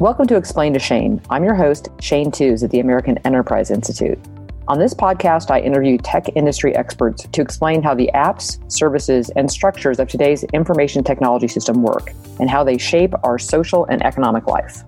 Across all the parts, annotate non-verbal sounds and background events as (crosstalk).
Welcome to Explain to Shane. I'm your host, Shane Tews at the American Enterprise Institute. On this podcast, I interview tech industry experts to explain how the apps, services, and structures of today's information technology system work and how they shape our social and economic life.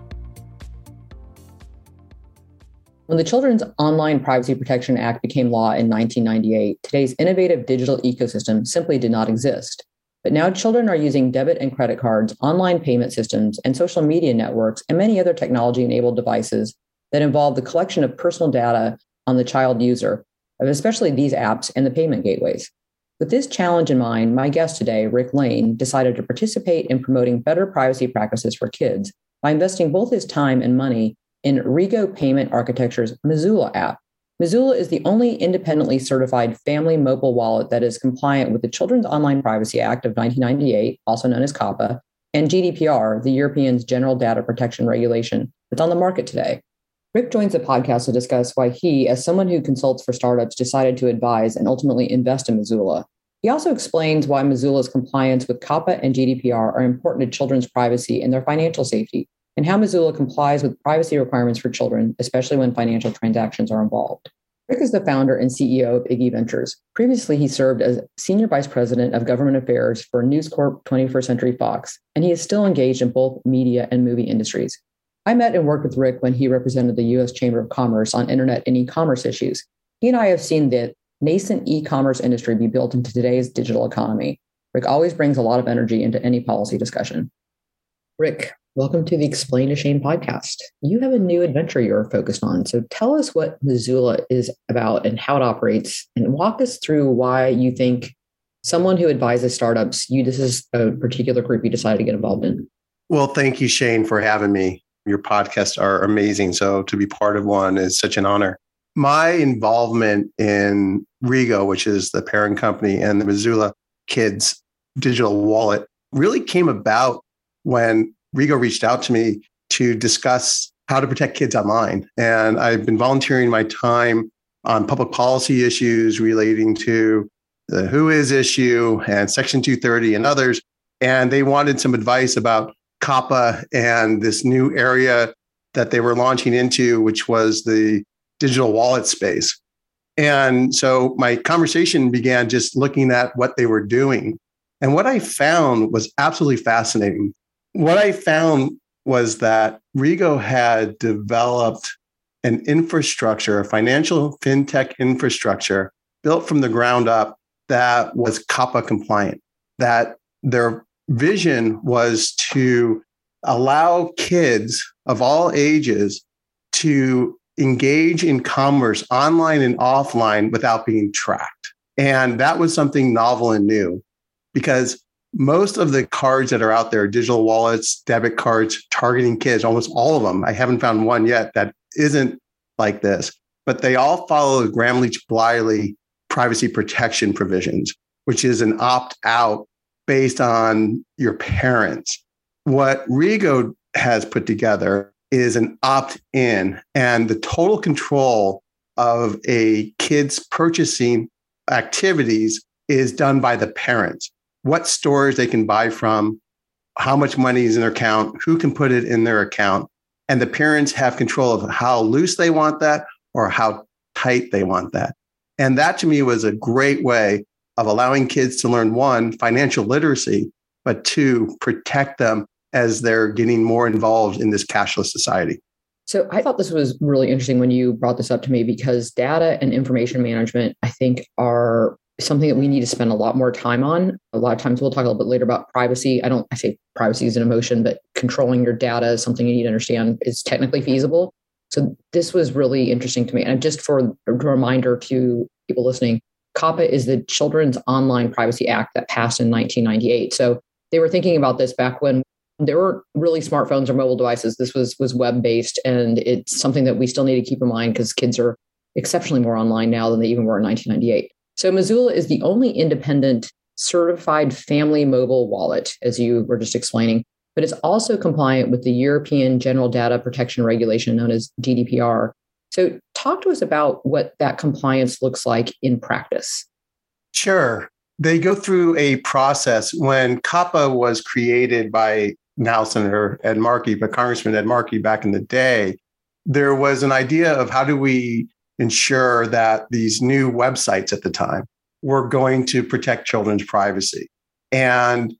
When the Children's Online Privacy Protection Act became law in 1998, today's innovative digital ecosystem simply did not exist. But now children are using debit and credit cards, online payment systems, and social media networks, and many other technology enabled devices that involve the collection of personal data on the child user, especially these apps and the payment gateways. With this challenge in mind, my guest today, Rick Lane, decided to participate in promoting better privacy practices for kids by investing both his time and money in Rego Payment Architecture's Mazoola app, Mazoola is the only independently certified family mobile wallet that is compliant with the Children's Online Privacy Act of 1998, also known as COPPA, and GDPR, the European's General Data Protection Regulation, that's on the market today. Rick joins the podcast to discuss why he, as someone who consults for startups, decided to advise and ultimately invest in Mazoola. He also explains why Mazoola's compliance with COPPA and GDPR are important to children's privacy and their financial safety, and how Mazoola complies with privacy requirements for children, especially when financial transactions are involved. Rick is the founder and CEO of Iggy Ventures. Previously, he served as Senior Vice President of Government Affairs for News Corp 21st Century Fox, and he is still engaged in both media and movie industries. I met and worked with Rick when he represented the U.S. Chamber of Commerce on internet and e commerce issues. He and I have seen the nascent e commerce industry be built into today's digital economy. Rick always brings a lot of energy into any policy discussion. Rick, Welcome to the Explain to Shane podcast. You have a new adventure you're focused on. So tell us what Mazoola is about and how it operates, and walk us through why you think someone who advises startups, you this is a particular group you decided to get involved in. Well, thank you, Shane, for having me. Your podcasts are amazing. So to be part of one is such an honor. My involvement in Rego, which is the parent company, and the Mazoola Kids digital wallet really came about when Rego reached out to me to discuss how to protect kids online. And I've been volunteering my time on public policy issues relating to the WHOIS issue and Section 230 and others. And they wanted some advice about COPPA and this new area that they were launching into, which was the digital wallet space. And so my conversation began just looking at what they were doing. And what I found was absolutely fascinating what I found was that Rego had developed an infrastructure, a financial fintech infrastructure built from the ground up that was COPPA compliant, that their vision was to allow kids of all ages to engage in commerce online and offline without being tracked. And that was something novel and new because most of the cards that are out there, digital wallets, debit cards, targeting kids, almost all of them, I haven't found one yet that isn't like this, but they all follow the Gramm Leach Bliley privacy protection provisions, which is an opt out based on your parents. What Rego has put together is an opt in, and the total control of a kid's purchasing activities is done by the parents what stores they can buy from, how much money is in their account, who can put it in their account. And the parents have control of how loose they want that or how tight they want that. And that to me was a great way of allowing kids to learn one, financial literacy, but two, protect them as they're getting more involved in this cashless society. So I thought this was really interesting when you brought this up to me because data and information management, I think, are something that we need to spend a lot more time on. A lot of times we'll talk a little bit later about privacy. I don't I say privacy is an emotion, but controlling your data is something you need to understand is technically feasible. So this was really interesting to me. And just for a reminder to people listening, COPPA is the Children's Online Privacy Act that passed in 1998. So they were thinking about this back when there weren't really smartphones or mobile devices. This was was web based, and it's something that we still need to keep in mind because kids are exceptionally more online now than they even were in 1998. So Mazoola is the only independent certified family mobile wallet, as you were just explaining, but it's also compliant with the European General Data Protection Regulation known as GDPR. So talk to us about what that compliance looks like in practice. Sure. They go through a process when COPPA was created by now Senator Ed Markey, but Congressman Ed Markey back in the day, there was an idea of how do we ensure that these new websites at the time were going to protect children's privacy. And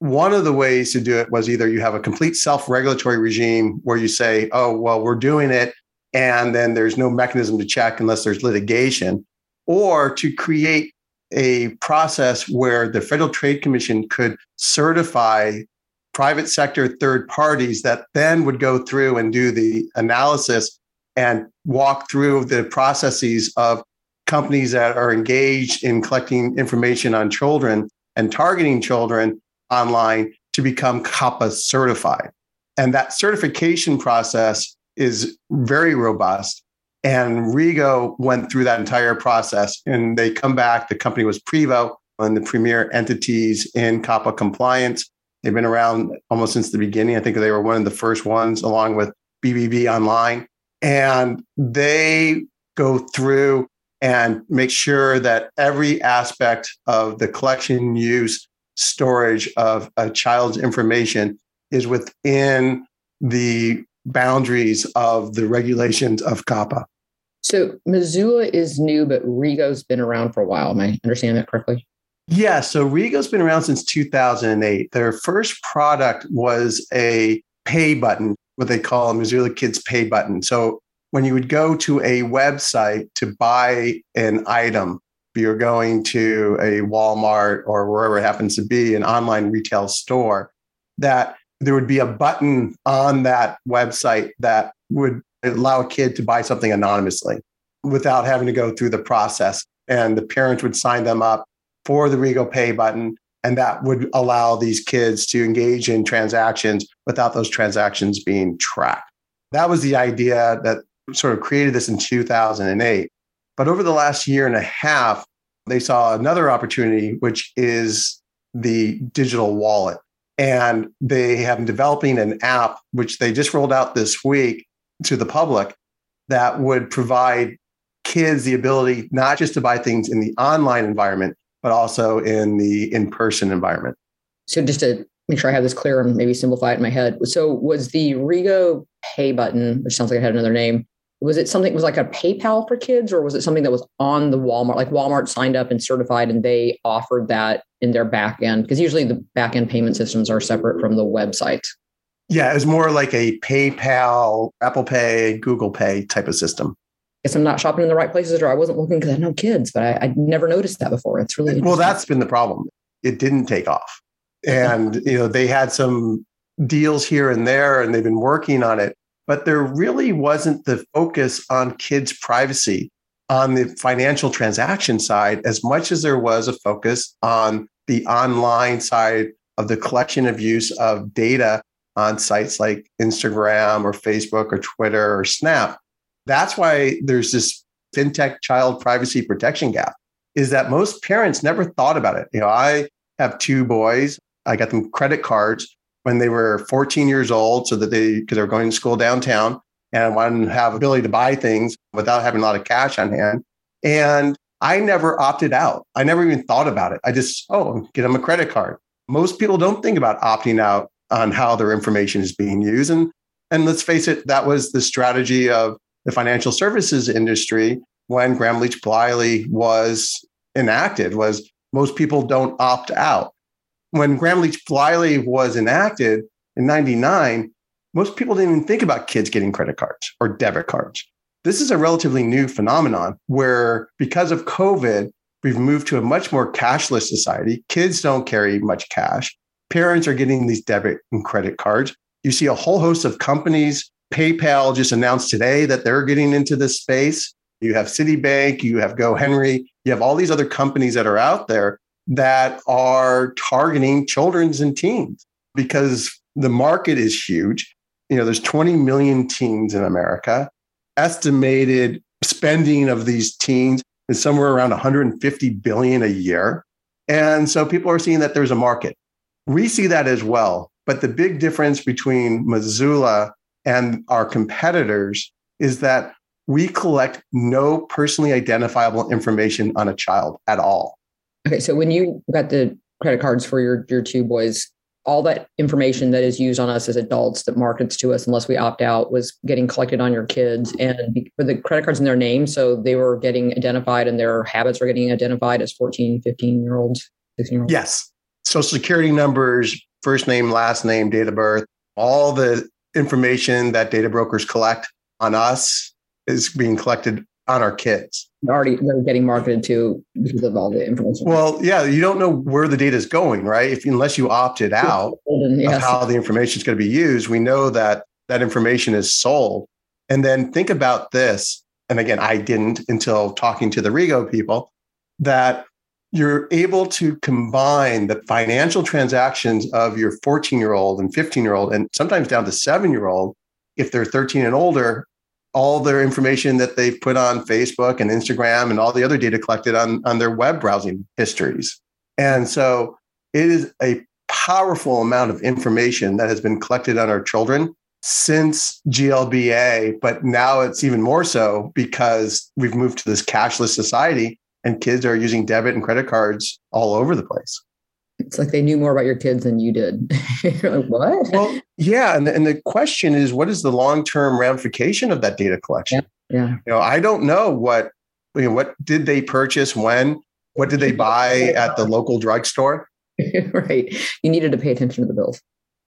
one of the ways to do it was either you have a complete self regulatory regime where you say, oh, well, we're doing it, and then there's no mechanism to check unless there's litigation, or to create a process where the Federal Trade Commission could certify private sector third parties that then would go through and do the analysis and walk through the processes of companies that are engaged in collecting information on children and targeting children online to become COPPA certified. And that certification process is very robust. And Rego went through that entire process and they come back. The company was PRIVO, one of the premier entities in COPPA compliance. They've been around almost since the beginning. I think they were one of the first ones, along with BBB Online. And they go through and make sure that every aspect of the collection, use, storage of a child's information is within the boundaries of the regulations of COPPA. So Mazoola is new, but Rego's been around for a while. Am I understanding that correctly? Yeah. So Rego's been around since 2008. Their first product was a pay button, what they call a Mazoola Kids pay button. So when you would go to a website to buy an item, you're going to a Walmart or wherever it happens to be, an online retail store, that there would be a button on that website that would allow a kid to buy something anonymously without having to go through the process. And the parents would sign them up for the Rego Pay button. And that would allow these kids to engage in transactions without those transactions being tracked. That was the idea that sort of created this in 2008. But over the last year and a half, they saw another opportunity, which is the digital wallet. And they have been developing an app, which they just rolled out this week to the public, that would provide kids the ability not just to buy things in the online environment, but also in the in person environment. So, just to make sure I have this clear and maybe simplify it in my head. So, was the Rego Pay button, which sounds like it had another name, was it something was like a PayPal for kids, or was it something that was on the Walmart? Like Walmart signed up and certified, and they offered that in their back end because usually the back end payment systems are separate from the website. Yeah, it was more like a PayPal, Apple Pay, Google Pay type of system. Guess I'm not shopping in the right places, or I wasn't looking because I had no kids, but I, would never noticed that before. It's really well. That's been the problem. It didn't take off, and you know they had some deals here and there, and they've been working on it but there really wasn't the focus on kids' privacy on the financial transaction side as much as there was a focus on the online side of the collection of use of data on sites like Instagram or Facebook or Twitter or Snap. That's why there's this fintech child privacy protection gap is that most parents never thought about it. You know, I have two boys. I got them credit cards when they were 14 years old so that they, because they were going to school downtown and I wanted to have ability to buy things without having a lot of cash on hand. And I never opted out. I never even thought about it. I just, oh, get them a credit card. Most people don't think about opting out on how their information is being used. And, and let's face it, that was the strategy of the financial services industry when Gramm Leach Bliley was enacted was most people don't opt out when Gramm Leach Bliley was enacted in 99, most people didn't even think about kids getting credit cards or debit cards. This is a relatively new phenomenon where, because of COVID, we've moved to a much more cashless society. Kids don't carry much cash. Parents are getting these debit and credit cards. You see a whole host of companies. PayPal just announced today that they're getting into this space. You have Citibank, you have GoHenry, you have all these other companies that are out there that are targeting children's and teens because the market is huge. You know, there's 20 million teens in America. Estimated spending of these teens is somewhere around 150 billion a year. And so people are seeing that there's a market. We see that as well. But the big difference between Mazoola and our competitors is that we collect no personally identifiable information on a child at all. Okay, so when you got the credit cards for your your two boys, all that information that is used on us as adults that markets to us unless we opt out was getting collected on your kids. And for the credit cards in their name so they were getting identified and their habits were getting identified as 14 15 year olds 16 year olds. Yes. Social security numbers first name last name date of birth all the information that data brokers collect on us is being collected on our kids. Already they're getting marketed to because of all the information. Well, yeah, you don't know where the data is going, right? If unless you opted out yes. of how the information is going to be used, we know that that information is sold. And then think about this. And again, I didn't until talking to the Rego people that you're able to combine the financial transactions of your 14 year old and 15 year old, and sometimes down to seven year old, if they're 13 and older, all their information that they've put on Facebook and Instagram and all the other data collected on, on their web browsing histories. And so it is a powerful amount of information that has been collected on our children since GLBA, but now it's even more so because we've moved to this cashless society and kids are using debit and credit cards all over the place. It's like they knew more about your kids than you did. (laughs) You're like, what? Well, yeah. And the, and the question is, what is the long term ramification of that data collection? Yeah. yeah. You know, I don't know what, you know, what did they purchase when? What did they buy at the local drugstore? (laughs) right. You needed to pay attention to the bills.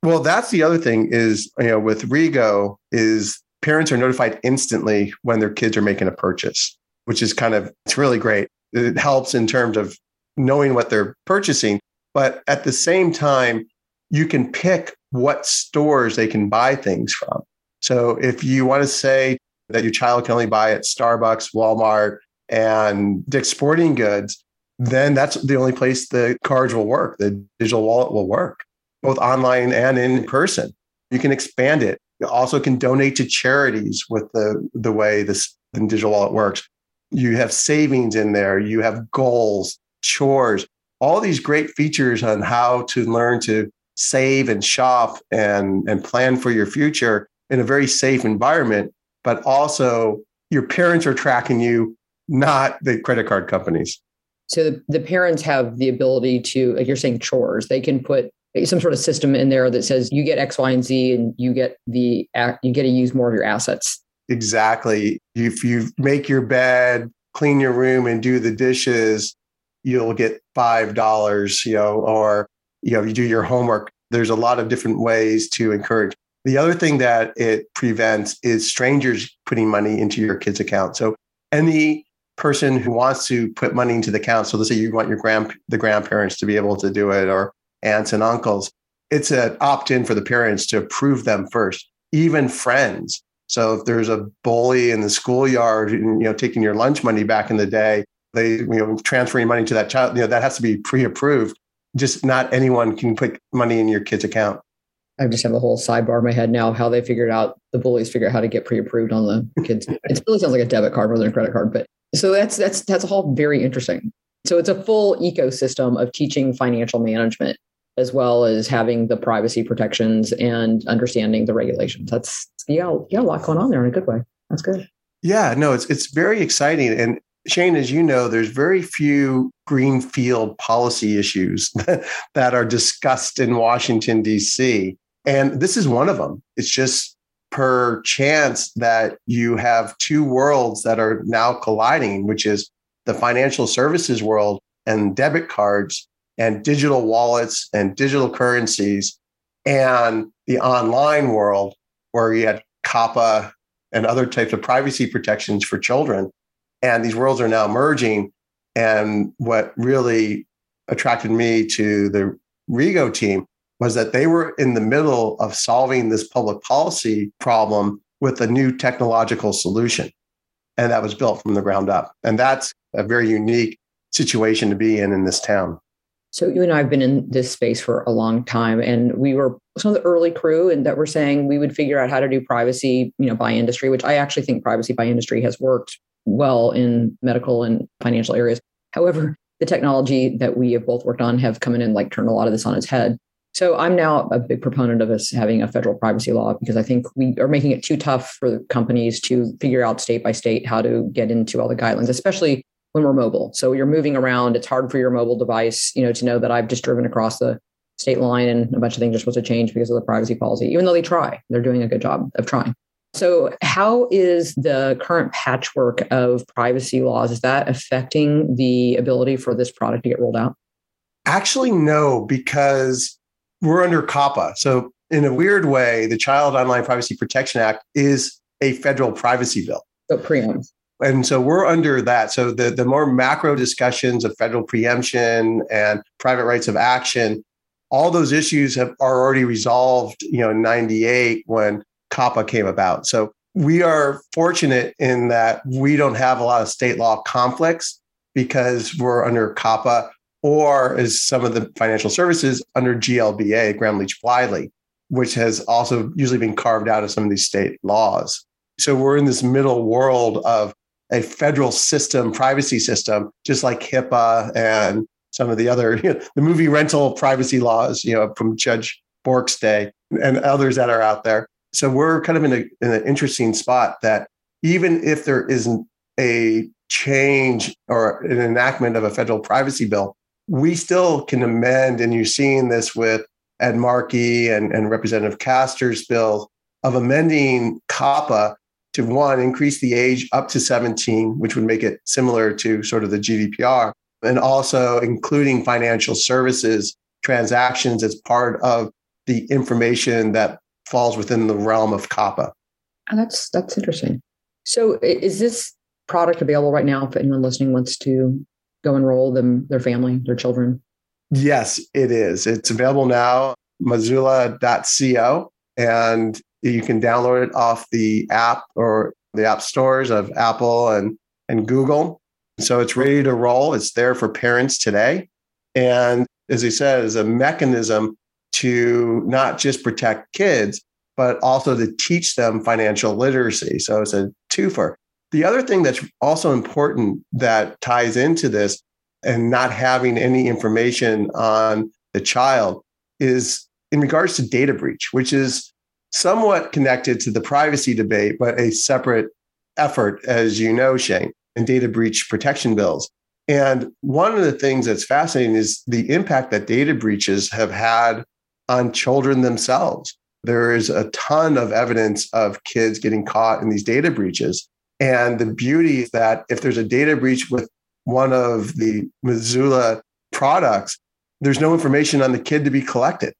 Well, that's the other thing is, you know, with Rego is parents are notified instantly when their kids are making a purchase, which is kind of, it's really great. It helps in terms of knowing what they're purchasing. But at the same time, you can pick what stores they can buy things from. So if you want to say that your child can only buy at Starbucks, Walmart, and Dick's Sporting Goods, then that's the only place the cards will work. The digital wallet will work, both online and in person. You can expand it. You also can donate to charities with the, the way this digital wallet works. You have savings in there. You have goals, chores all these great features on how to learn to save and shop and, and plan for your future in a very safe environment, but also your parents are tracking you, not the credit card companies. So the, the parents have the ability to, like you're saying, chores. They can put some sort of system in there that says you get X, Y, and Z, and you get the you get to use more of your assets. Exactly. If you make your bed, clean your room, and do the dishes, you'll get five dollars, you know, or you know, you do your homework. There's a lot of different ways to encourage. The other thing that it prevents is strangers putting money into your kid's account. So any person who wants to put money into the account, so let's say you want your grand the grandparents to be able to do it or aunts and uncles, it's an opt-in for the parents to approve them first, even friends. So if there's a bully in the schoolyard, you know, taking your lunch money back in the day, they you know transferring money to that child you know that has to be pre-approved. Just not anyone can put money in your kid's account. I just have a whole sidebar in my head now how they figured out the bullies figure out how to get pre-approved on the kids. (laughs) It really sounds like a debit card rather than a credit card but so that's that's that's all very interesting. So it's a full ecosystem of teaching financial management as well as having the privacy protections and understanding the regulations that's yeah yeah a lot going on there in a good way that's good yeah no it's it's very exciting and Shane, as you know, there's very few greenfield policy issues (laughs) that are discussed in Washington, D.C. And this is one of them. It's just per chance that you have two worlds that are now colliding, which is the financial services world and debit cards and digital wallets and digital currencies and the online world where you had COPPA and other types of privacy protections for children. And these worlds are now merging. And what really attracted me to the Rego team was that they were in the middle of solving this public policy problem with a new technological solution. And that was built from the ground up. And that's a very unique situation to be in in this town. So you and I have been in this space for a long time, and we were some of the early crew, and that were saying we would figure out how to do privacy, you know, by industry. Which I actually think privacy by industry has worked well in medical and financial areas. However, the technology that we have both worked on have come in and like turned a lot of this on its head. So I'm now a big proponent of us having a federal privacy law because I think we are making it too tough for companies to figure out state by state how to get into all the guidelines, especially when we're mobile. So you're moving around. It's hard for your mobile device, you know, to know that I've just driven across the state line and a bunch of things are supposed to change because of the privacy policy, even though they try. They're doing a good job of trying. So, how is the current patchwork of privacy laws? Is that affecting the ability for this product to get rolled out? Actually, no, because we're under COPPA. So, in a weird way, the Child Online Privacy Protection Act is a federal privacy bill. So, preempts. And so we're under that. So the, the more macro discussions of federal preemption and private rights of action, all those issues have, are already resolved, you know, in 98 when COPPA came about. So we are fortunate in that we don't have a lot of state law conflicts because we're under COPPA or as some of the financial services under GLBA, Gramm Leach Bliley, which has also usually been carved out of some of these state laws. So we're in this middle world of a federal system, privacy system, just like HIPAA and some of the other, you (laughs) know, the movie rental privacy laws, you know, from Judge Bork's day and others that are out there. So we're kind of in, a, in an interesting spot that even if there isn't a change or an enactment of a federal privacy bill, we still can amend. And you're seeing this with Ed Markey and, and Representative Castor's bill of amending COPPA to one, increase the age up to 17, which would make it similar to sort of the GDPR, and also including financial services transactions as part of the information that falls within the realm of COPPA. Oh, that's that's interesting. So is this product available right now if anyone listening wants to go enroll them, their family, their children? Yes, it is. It's available now, Mazoola.co, and you can download it off the app or the app stores of Apple and, and Google. So it's ready to roll. It's there for parents today. And as I said, is a mechanism to not just protect kids, but also to teach them financial literacy. So it's a twofer. The other thing that's also important that ties into this and not having any information on the child is in regards to data breach, which is somewhat connected to the privacy debate, but a separate effort, as you know, Shane, and data breach protection bills. And one of the things that's fascinating is the impact that data breaches have had on children themselves. There is a ton of evidence of kids getting caught in these data breaches. And the beauty is that if there's a data breach with one of the Mazoola products, there's no information on the kid to be collected.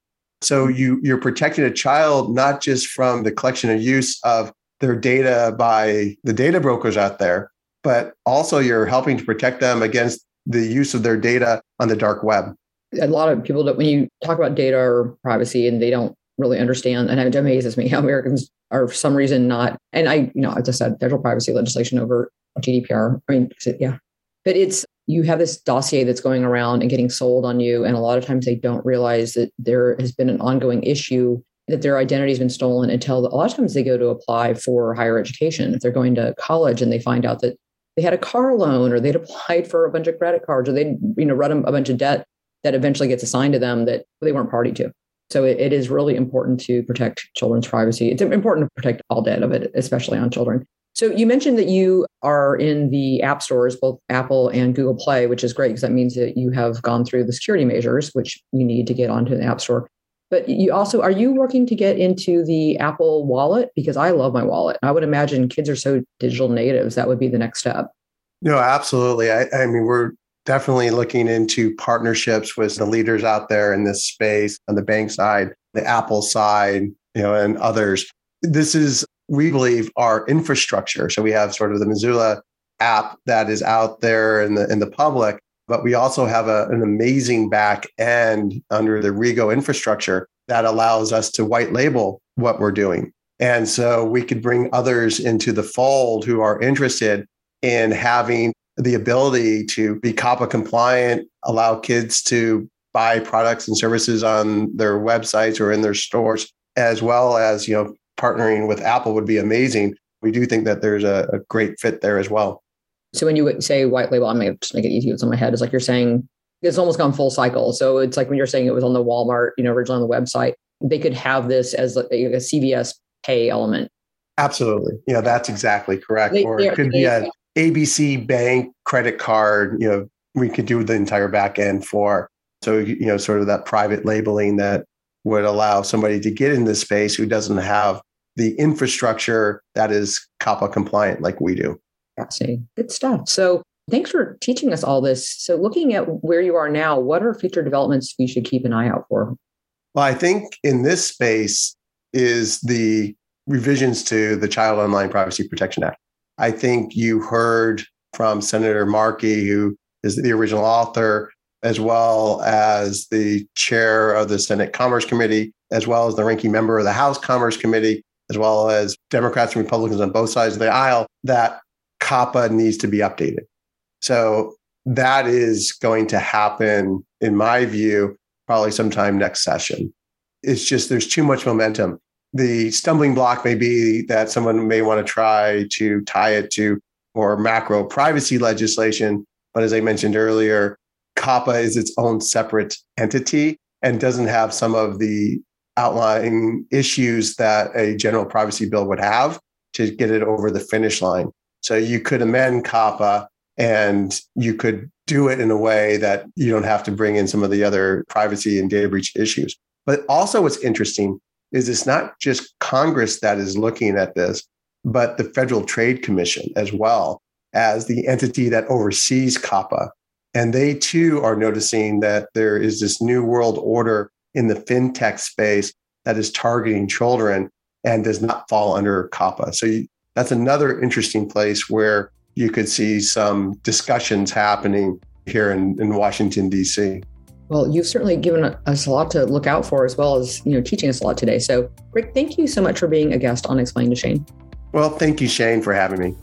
So you, you're protecting a child not just from the collection and use of their data by the data brokers out there, but also you're helping to protect them against the use of their data on the dark web a lot of people that when you talk about data or privacy and they don't really understand, and it amazes me how Americans are for some reason not. And I, you know, as I said, federal privacy legislation over GDPR. I mean, yeah, but it's you have this dossier that's going around and getting sold on you, and a lot of times they don't realize that there has been an ongoing issue that their identity has been stolen until a lot of times they go to apply for higher education if they're going to college and they find out that they had a car loan or they'd (laughs) applied for a bunch of credit cards or they you know run a bunch of debt that eventually gets assigned to them that they weren't party to. So it, it is really important to protect children's privacy. It's important to protect all data it, especially on children. So you mentioned that you are in the app stores, both Apple and Google Play, which is great because that means that you have gone through the security measures, which you need to get onto the App Store. But you also are you working to get into the Apple Wallet because I love my wallet. I would imagine kids are so digital natives that would be the next step. No, absolutely. I, I mean, we're definitely looking into partnerships with the leaders out there in this space on the bank side, the Apple side, you know, and others. This is, we believe, our infrastructure. So we have sort of the Mazoola app that is out there in the in the public, but we also have a, an amazing back end under the Rego infrastructure that allows us to white label what we're doing. And so we could bring others into the fold who are interested in having the ability to be COPPA compliant, allow kids to buy products and services on their websites or in their stores, as well as, you know, partnering with Apple would be amazing. We do think that there's a, a great fit there as well. So when you say white label, I'm going to just make it easy. It's on my head. It's like you're saying it's almost gone full cycle. So it's like when you're saying it was on the Walmart, you know, originally on the website, they could have this as a, a CVS pay element. Absolutely. Yeah, that's exactly correct. They, or it could be a ABC bank credit card, you know, we could do the entire back end for So, you know, sort of that private labeling that would allow somebody to get in this space who doesn't have the infrastructure that is COPPA compliant like we do. Fascinating. Good stuff. So thanks for teaching us all this. So looking at where you are now, what are future developments we should keep an eye out for? Well, I think in this space is the revisions to the Child Online Privacy Protection Act. I think you heard from Senator Markey, who is the original author, as well as the chair of the Senate Commerce Committee, as well as the ranking member of the House Commerce Committee, as well as Democrats and Republicans on both sides of the aisle, that COPPA needs to be updated. So that is going to happen, in my view, probably sometime next session. It's just there's too much momentum. The stumbling block may be that someone may want to try to tie it to more macro privacy legislation. But as I mentioned earlier, COPPA is its own separate entity and doesn't have some of the outlying issues that a general privacy bill would have to get it over the finish line. So you could amend COPPA and you could do it in a way that you don't have to bring in some of the other privacy and data breach issues. But also, what's interesting is it's not just Congress that is looking at this, but the Federal Trade Commission as well as the entity that oversees COPPA. And they too are noticing that there is this new world order in the fintech space that is targeting children and does not fall under COPPA. So you, that's another interesting place where you could see some discussions happening here in, in Washington, D.C. Well, you've certainly given us a lot to look out for, as well as you know teaching us a lot today. So, Rick, thank you so much for being a guest on Explain to Shane. Well, thank you, Shane, for having me.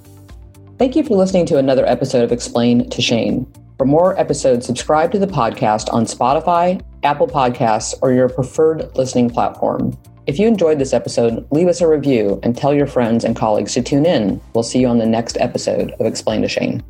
Thank you for listening to another episode of Explain to Shane. For more episodes, subscribe to the podcast on Spotify, Apple Podcasts, or your preferred listening platform. If you enjoyed this episode, leave us a review and tell your friends and colleagues to tune in. We'll see you on the next episode of Explain to Shane.